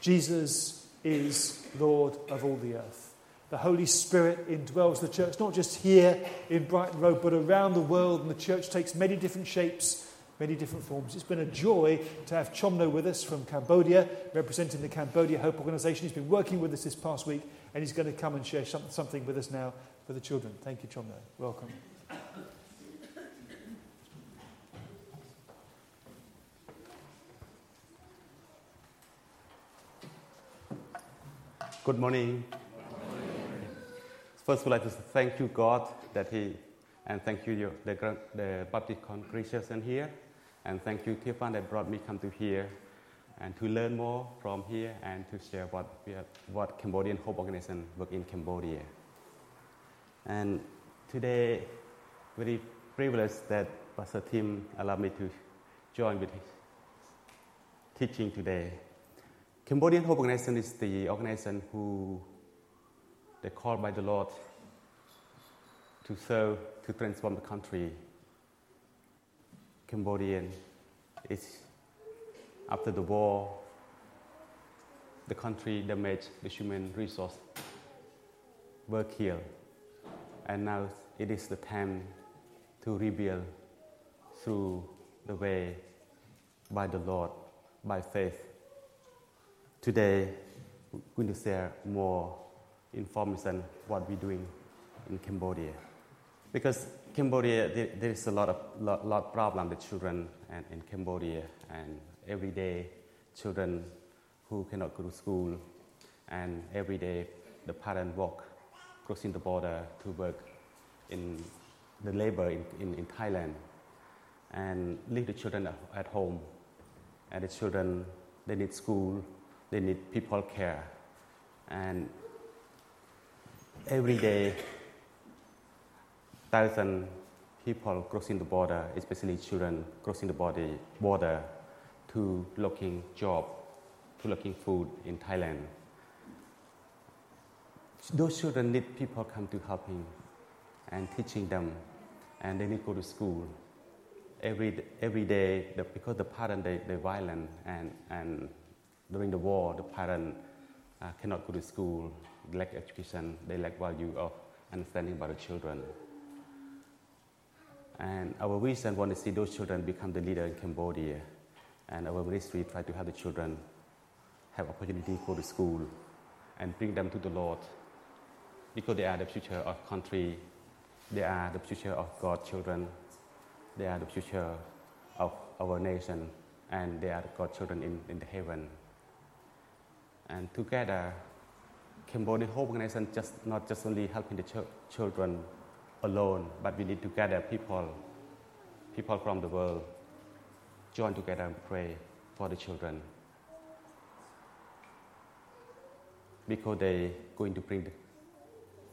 Jesus is Lord of all the earth. The Holy Spirit indwells the church, not just here in Brighton Road, but around the world, and the church takes many different shapes, many different forms. It's been a joy to have Chomno with us from Cambodia, representing the Cambodia Hope Organization. He's been working with us this past week, and he's going to come and share something with us now for the children. Thank you, Chomno. Welcome. Good morning. First, we'd like to thank you, God, that He, and thank you, the, the Baptist congregation here, and thank you, Tearfund, that brought me come to here, and to learn more from here, and to share what we what Cambodian Hope Organization work in Cambodia. And today, very privileged that Pastor Tim allowed me to join with his teaching today. Cambodian Hope Organization is the organization who they called by the Lord to serve, to transform the country. Cambodian is after the war, the country damaged, the human resource were killed. And now it is the time to rebuild through the way by the Lord, by faith. Today, we're going to share more information what we're doing in Cambodia. Because Cambodia, there, there is a lot of lot, lot problem with children and in Cambodia, and every day children who cannot go to school, and every day the parent walk crossing the border to work in the labor in, in, in Thailand, and leave the children at, at home, and the children they need school they need people care. And every day, thousand people crossing the border, especially children crossing the border, border to looking job, to looking food in Thailand. Those children need people come to helping and teaching them, and they need to go to school. Every, every day, the, because the parents they, they violent and, and during the war, the parents uh, cannot go to school, lack education, they lack value of understanding about the children. And our vision want to see those children become the leader in Cambodia. And our ministry try to have the children have opportunity to go to school and bring them to the Lord because they are the future of country, they are the future of God's children, they are the future of our nation, and they are God's children in, in the heaven. And together, Cambodian Hope Organization just not just only helping the ch- children alone, but we need to gather people, people from the world, join together and pray for the children. Because they're going to bring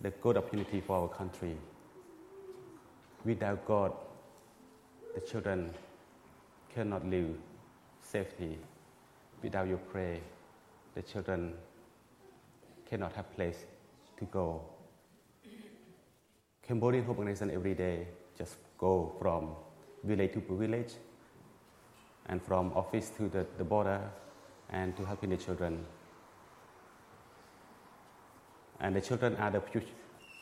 the, good opportunity for our country. Without God, the children cannot live safely Without your prayer, the children cannot have place to go. Cambodian Hope Organization every day just go from village to village and from office to the, the border and to helping the children. And the children are the future.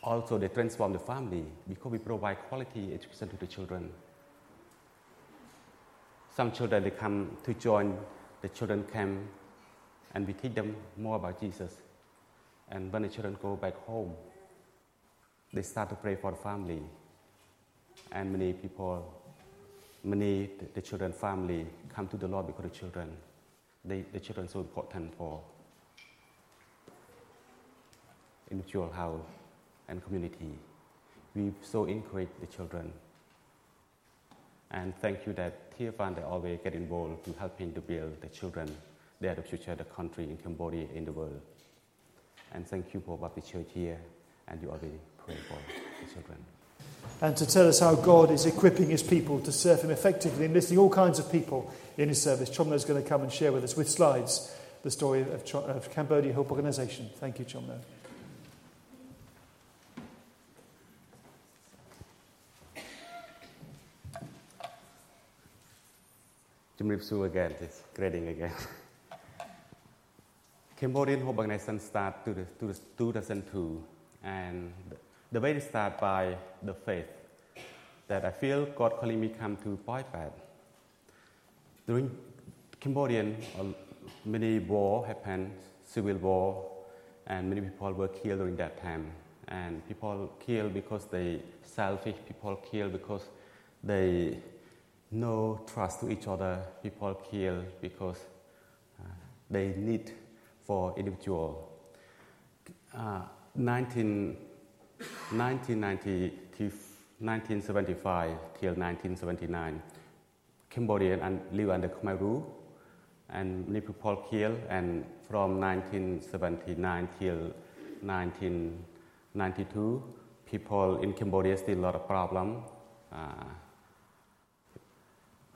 Also, they transform the family because we provide quality education to the children. Some children they come to join the children camp and we teach them more about Jesus. And when the children go back home, they start to pray for the family. And many people, many the children family come to the Lord because the children, they, the children so important for individual house and community. We so encourage the children. And thank you that Tearfund they always get involved to helping to build the children they are the future of the country in Cambodia, in the world. And thank you for Baptist Church here, and you are really praying for the children. And to tell us how God is equipping his people to serve him effectively, enlisting all kinds of people in his service. Chomno is going to come and share with us with slides the story of, Ch- of Cambodia Hope Organization. Thank you, Chomno. Jim Ripsu again, it's grading again. Cambodian Hope Organization started to 2002, and the way it start by the faith that I feel God calling me come to Poipat. During Cambodian, many war happened, civil war, and many people were killed during that time. And people killed because they selfish. People killed because they no trust to each other. People kill because uh, they need for individual. Uh, 19, 1990 1975 till 1979, Cambodian and live under Khmer Rouge, and many people killed. And from 1979 till 1992, people in Cambodia still a lot of problem. Uh,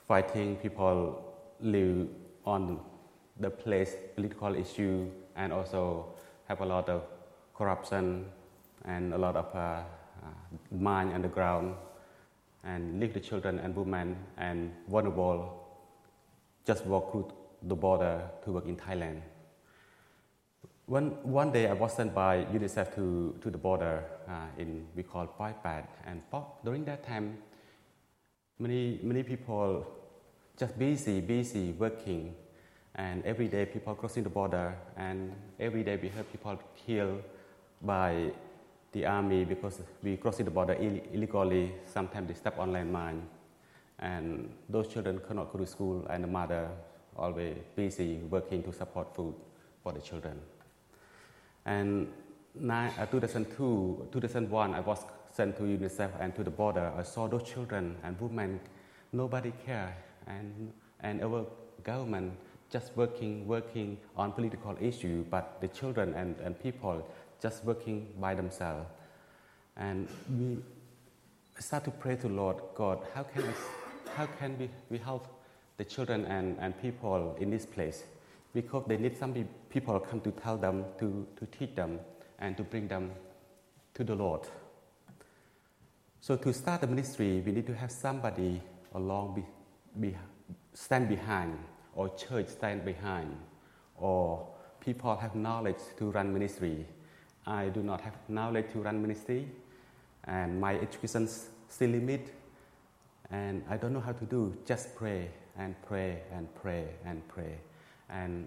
fighting people live on the place political issue and also have a lot of corruption and a lot of uh, uh, mine underground and leave the children and women and vulnerable just walk through the border to work in Thailand. One, one day I was sent by UNICEF to, to the border uh, in we call Poipat and during that time many, many people just busy, busy working and every day people crossing the border and every day we heard people killed by the army because we crossing the border Ill- illegally. Sometimes they step on landmine, and those children cannot go to school, and the mother always busy working to support food for the children. And uh, 2002, 2001, I was sent to UNICEF and to the border. I saw those children and women, nobody care, and and our government just working working on political issue, but the children and, and people just working by themselves. And we start to pray to Lord God, how can we, how can we, we help the children and, and people in this place? Because they need some people come to tell them, to, to teach them, and to bring them to the Lord. So to start the ministry, we need to have somebody along, be, be, stand behind, or church stand behind, or people have knowledge to run ministry I do not have knowledge to run ministry, and my education still limit, and I don't know how to do. Just pray and pray and pray and pray. And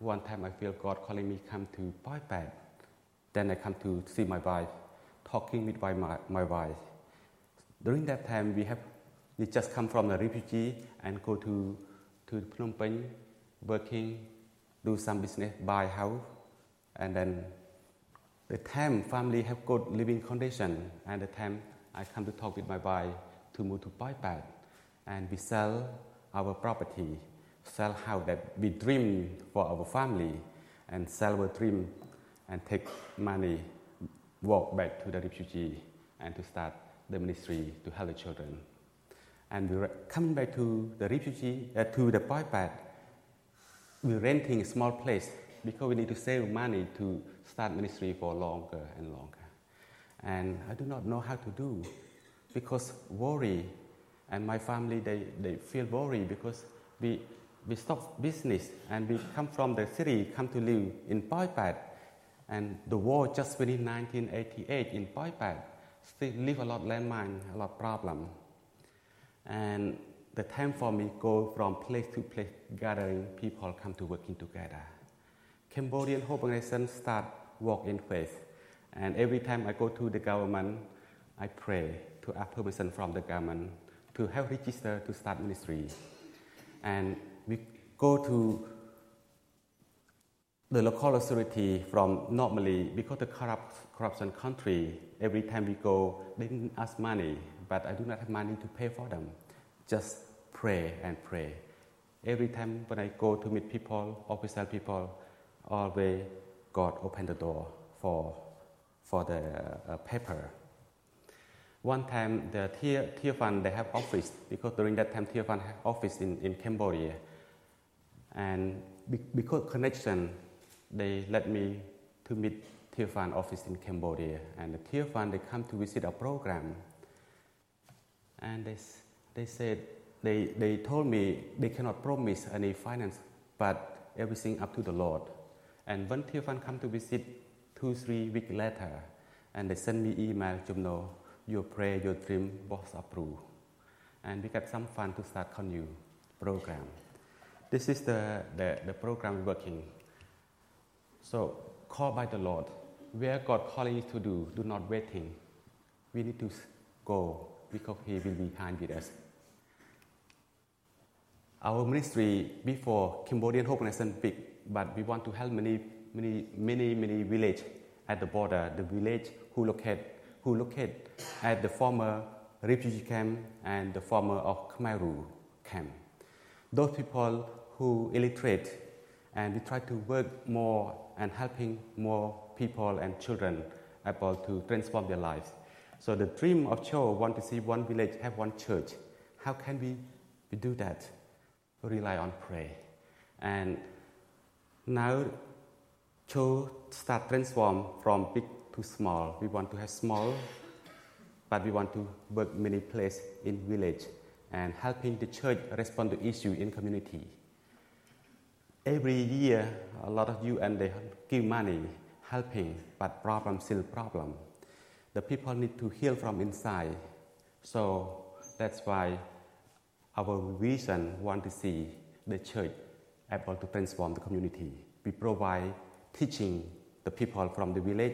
one time I feel God calling me come to Poipat. Then I come to see my wife, talking with my, my wife. During that time, we have we just come from a refugee and go to to Phnom Penh, working, do some business, buy house, and then the time family have good living condition, and the time I come to talk with my wife to move to Poipat, and we sell our property, sell house that we dream for our family, and sell our dream, and take money, walk back to the refugee, and to start the ministry to help the children. And we coming back to the refugee, uh, to the Poipat, we're renting a small place because we need to save money to start ministry for longer and longer. And I do not know how to do because worry, and my family, they, they feel worried because we, we stop business and we come from the city, come to live in Poipat. And the war just finished 1988 in Poipat. Still live a lot landmine, a lot problem. And the time for me go from place to place, gathering people come to working together. Cambodian Hope Organization start walk in faith. And every time I go to the government, I pray to ask permission from the government to help register to start ministry. And we go to the local authority from normally because the corrupt, corruption country every time we go they ask money but i do not have money to pay for them just pray and pray every time when i go to meet people official people always God opened the door for, for the uh, paper. One time, the Tier, Tearfund, they have office, because during that time, Tearfund have office in, in Cambodia. And be, because connection, they let me to meet Tearfund office in Cambodia. And the Tearfund, they come to visit our program. And they, they said, they, they told me they cannot promise any finance, but everything up to the Lord. And when Tearfund come to visit two, three weeks later, and they send me email, Chomno, your prayer, your dream was approved. And we got some fun to start a new program. This is the, the, the program working. So, called by the Lord, where God calling you to do, do not waiting. We need to go because He will be kind with us. Our ministry before Cambodian Hope Nation big, but we want to help many, many, many, many village at the border. The village who locate, who locate at the former refugee camp and the former of Khmer Rouge camp. Those people who illiterate, and we try to work more and helping more people and children able to transform their lives. So the dream of Cho want to see one village have one church. How can we, we do that? rely on prayer. And now Cho start transform from big to small. We want to have small, but we want to work many places in village and helping the church respond to issue in community. Every year, a lot of you and they give money, helping, but problem still problem. The people need to heal from inside. So that's why our vision want to see the church able to transform the community. We provide teaching the people from the village,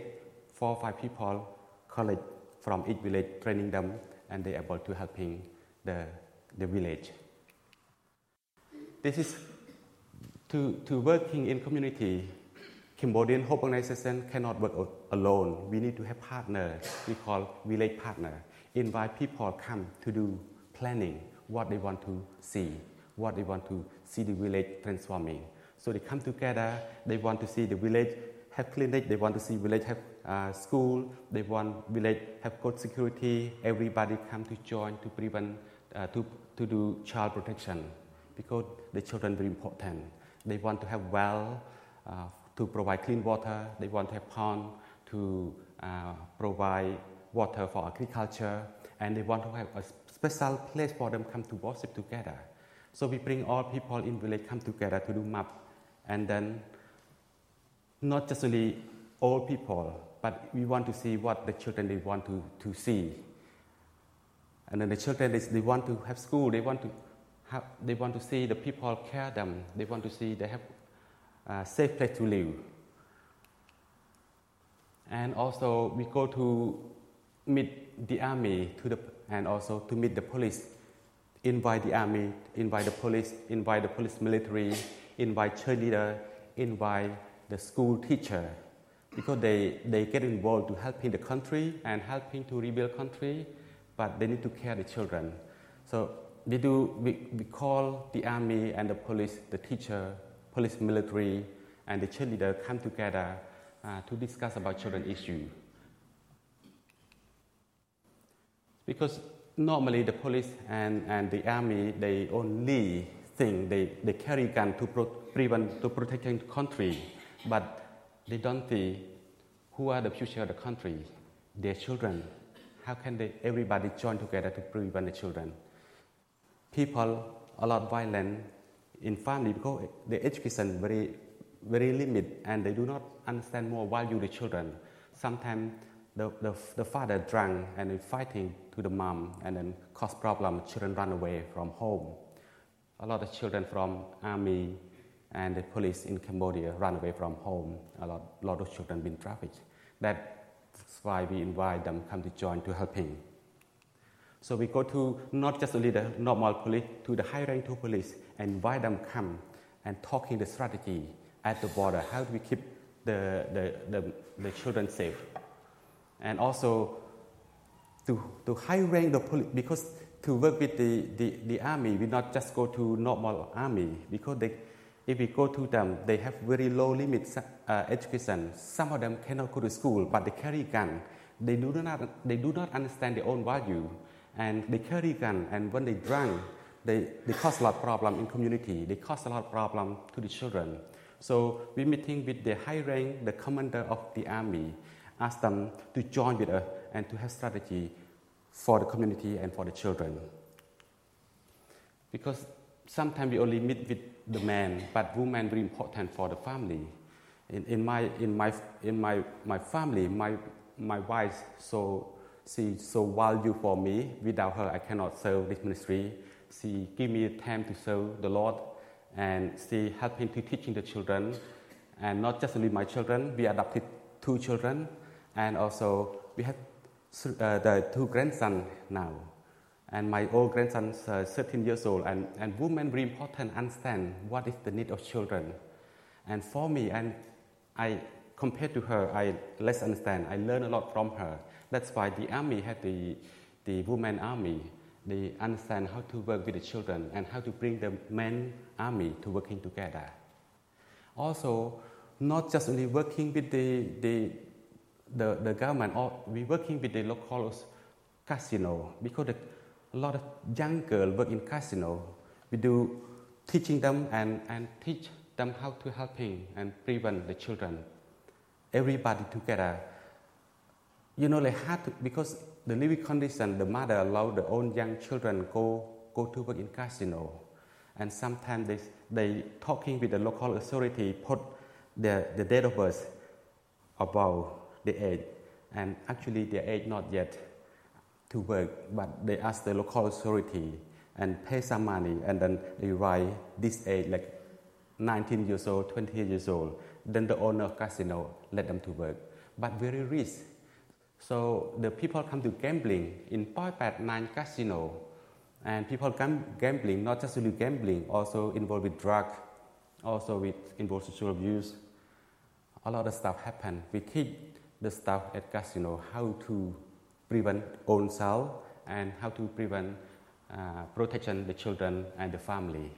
four or five people, college from each village, training them, and they're able to helping the, the village. This is to, to working in community. Cambodian Hope Organization cannot work alone. We need to have partners. We call village partner. Invite people come to do planning, what they want to see, what they want to see the village transforming. So they come together, they want to see the village have clinic, they want to see village have uh, school, they want village have good security, everybody come to join to prevent, uh, to, to do child protection because the children very important. They want to have well uh, to provide clean water, they want to have pond to uh, provide water for agriculture, and they want to have a special place for them come to worship together. So we bring all people in village come together to do map, and then not just only old people, but we want to see what the children they want to, to see. And then the children they, they want to have school, they want to have, they want to see the people care them, they want to see they have a safe place to live. And also we go to meet the army to the and also to meet the police. Invite the army, invite the police, invite the police military, invite cheerleader, invite the school teacher, because they, they get involved to helping the country and helping to rebuild country, but they need to care the children. So we do we, we call the army and the police, the teacher, police military, and the cheerleader come together uh, to discuss about children issue. Because normally the police and, and the army, they only think they, they carry gun to pro- prevent, to protect the country, but they don't see who are the future of the country, their children. How can they, everybody join together to prevent the children? People a lot violent in family because the education very, very limited and they do not understand more value the children. Sometimes the, the, the father drunk and fighting to the mom and then cause problem. Children run away from home. A lot of children from army and the police in Cambodia run away from home. A lot, lot of children been trafficked. That's why we invite them come to join to helping. So we go to not just only the normal police, to the high rank to police and invite them come and talking the strategy at the border. How do we keep the, the, the, the children safe? and also to, to high rank the police, because to work with the, the, the army, we not just go to normal army, because they, if we go to them, they have very low limit uh, education. Some of them cannot go to school, but they carry gun. They do not, they do not understand their own value, and they carry gun, and when they drunk, they, they cause a lot of problem in community. They cause a lot of problem to the children. So we meeting with the high rank, the commander of the army, ask them to join with us and to have strategy for the community and for the children. Because sometimes we only meet with the man, but woman very important for the family. in, in, my, in, my, in my, my family, my, my wife, so she so value for me. Without her, I cannot serve this ministry. She give me time to serve the Lord, and she helping to teaching the children, and not just only my children. We adopted two children, and also we have uh, the two grandsons now. And my old grandson is uh, 13 years old, and, and women very important understand what is the need of children. And for me, and I compared to her, I less understand. I learn a lot from her. That's why the army had the, the women army. They understand how to work with the children and how to bring the men army to working together. Also, not just only working with the, the, the, the government, or we working with the local casino because the, a lot of young girls work in casino. We do teaching them and, and teach them how to helping and prevent the children. Everybody together. You know, they had to, because the living condition, the mother allowed the own young children go, go to work in casino. And sometimes they, they talking with the local authority, put the, the date of birth above the age. And actually, their age not yet to work, but they ask the local authority and pay some money, and then they write this age, like 19 years old, 20 years old, then the owner of casino let them to work. But very rich. So the people come to gambling in Poipat 9 casino. And people come gambling, not just really gambling, also involved with drug, also with involved sexual abuse. A lot of stuff happen. We teach the staff at casino, how to prevent own self and how to prevent uh, protection the children and the family.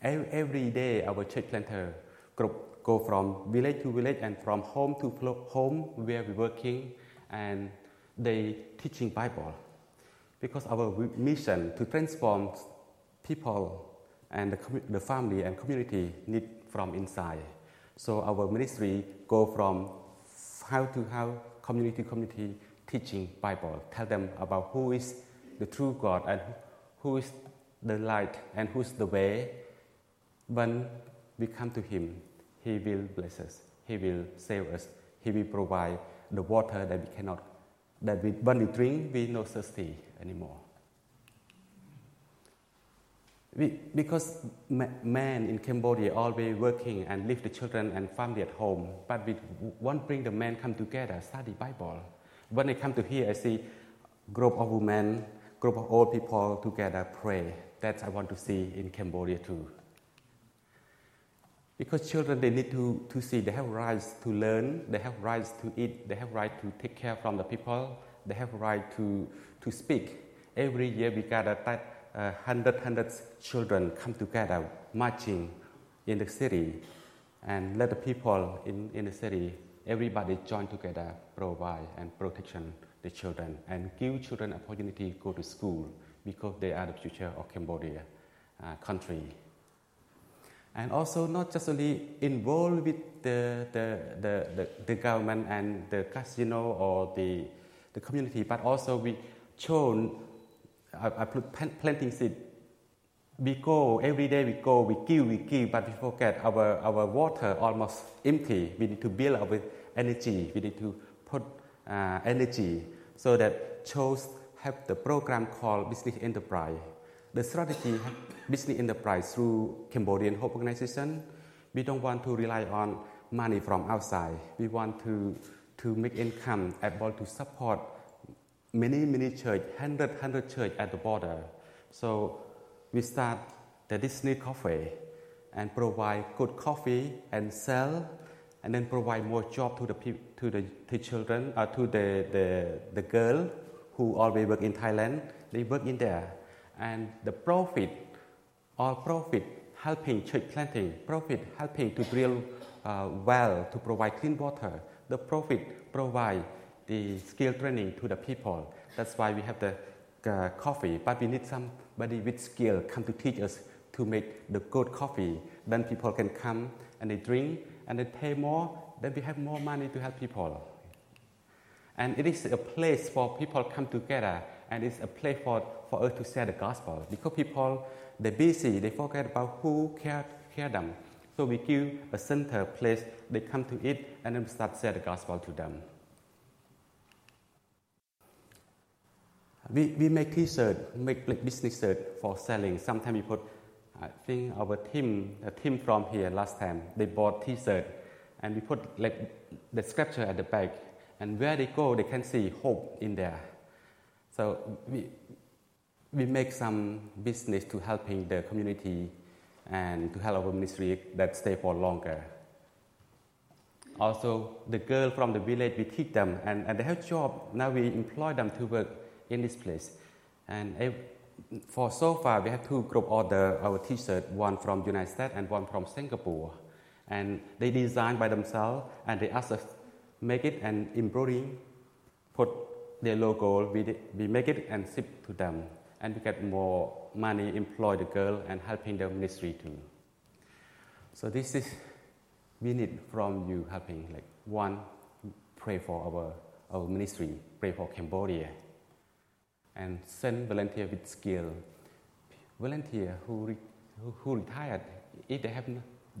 Every day, our church planter group go from village to village and from home to home where we're working, and they teaching Bible. Because our mission to transform people and the, the family and community need from inside. So our ministry go from how to how community to community teaching Bible, tell them about who is the true God and who is the light and who's the way when we come to Him, He will bless us, He will save us, He will provide the water that we cannot, that we, when we drink, we no thirsty anymore. We, because men in Cambodia always working and leave the children and family at home, but we want bring the men come together, study Bible. When they come to here, I see group of women, group of old people together pray. That I want to see in Cambodia too. Because children, they need to, to see, they have rights to learn, they have rights to eat, they have right to take care from the people, they have right to, to speak. Every year we gather that uh, hundred, hundreds children come together marching in the city and let the people in, in the city, everybody join together, provide and protection the children and give children opportunity to go to school because they are the future of Cambodia uh, country and also not just only involved with the, the, the, the, the government and the casino or the, the community, but also we shown, I, I put planting seed. We go, every day we go, we give, we give, but we forget our, our water almost empty. We need to build our energy, we need to put uh, energy so that shows have the program called business enterprise. The strategy business enterprise through Cambodian Hope Organization, we don't want to rely on money from outside. We want to, to make income, able to support many, many church, hundred, hundred church at the border. So we start the Disney Coffee and provide good coffee and sell and then provide more job to the to the children uh, to the, the the girl who always work in Thailand. They work in there, and the profit or profit helping church planting, profit helping to drill uh, well to provide clean water. The profit provide the skill training to the people. That's why we have the uh, coffee, but we need somebody with skill come to teach us to make the good coffee. Then people can come and they drink and they pay more. Then we have more money to help people. And it is a place for people come together, and it's a place for, us to share the gospel because people they're busy, they forget about who care, care them. So we give a center place, they come to it, and then we start share the gospel to them. We, we make t-shirt, make business shirt for selling. Sometimes we put, I think our team, the team from here last time, they bought t-shirt, and we put like the scripture at the back, and where they go, they can see hope in there. So we, we make some business to helping the community and to help our ministry that stay for longer. Also, the girl from the village, we teach them and, and they have job. Now we employ them to work in this place. And for so far, we have two group order our t-shirt, one from United States and one from Singapore. And they design by themselves and they ask us make it and embroidering, put their logo, we, we make it and ship to them and we get more money, employ the girl, and helping the ministry too. So this is we need from you helping. Like one, pray for our our ministry, pray for Cambodia, and send volunteer with skill. Volunteer who who, who retired, if they have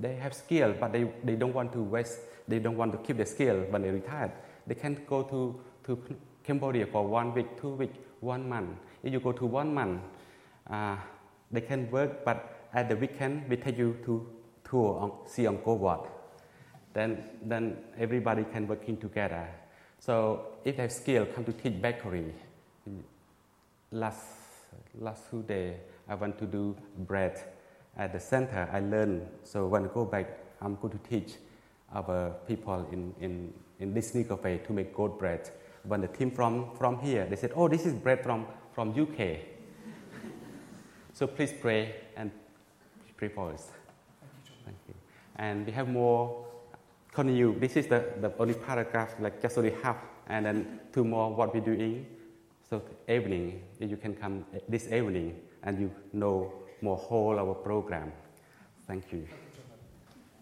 they have skill, but they, they don't want to waste, they don't want to keep their skill when they retired. They can go to, to Cambodia for one week, two weeks, one month, if you go to one month, uh, they can work, but at the weekend we take you to tour on, see Angkor Wat. Then, then everybody can working together. So if they have skill, come to teach bakery. Last last two days, I want to do bread at the center. I learned. So when I go back, I'm going to teach our people in, in, in this cafe to make goat bread. When the team from, from here, they said, oh, this is bread from from UK. so please pray and pray for us. Thank you. And we have more continue. This is the, the only paragraph, like just only half, and then two more what we're doing. So evening, you can come eh, this evening and you know more whole our program. Thank you.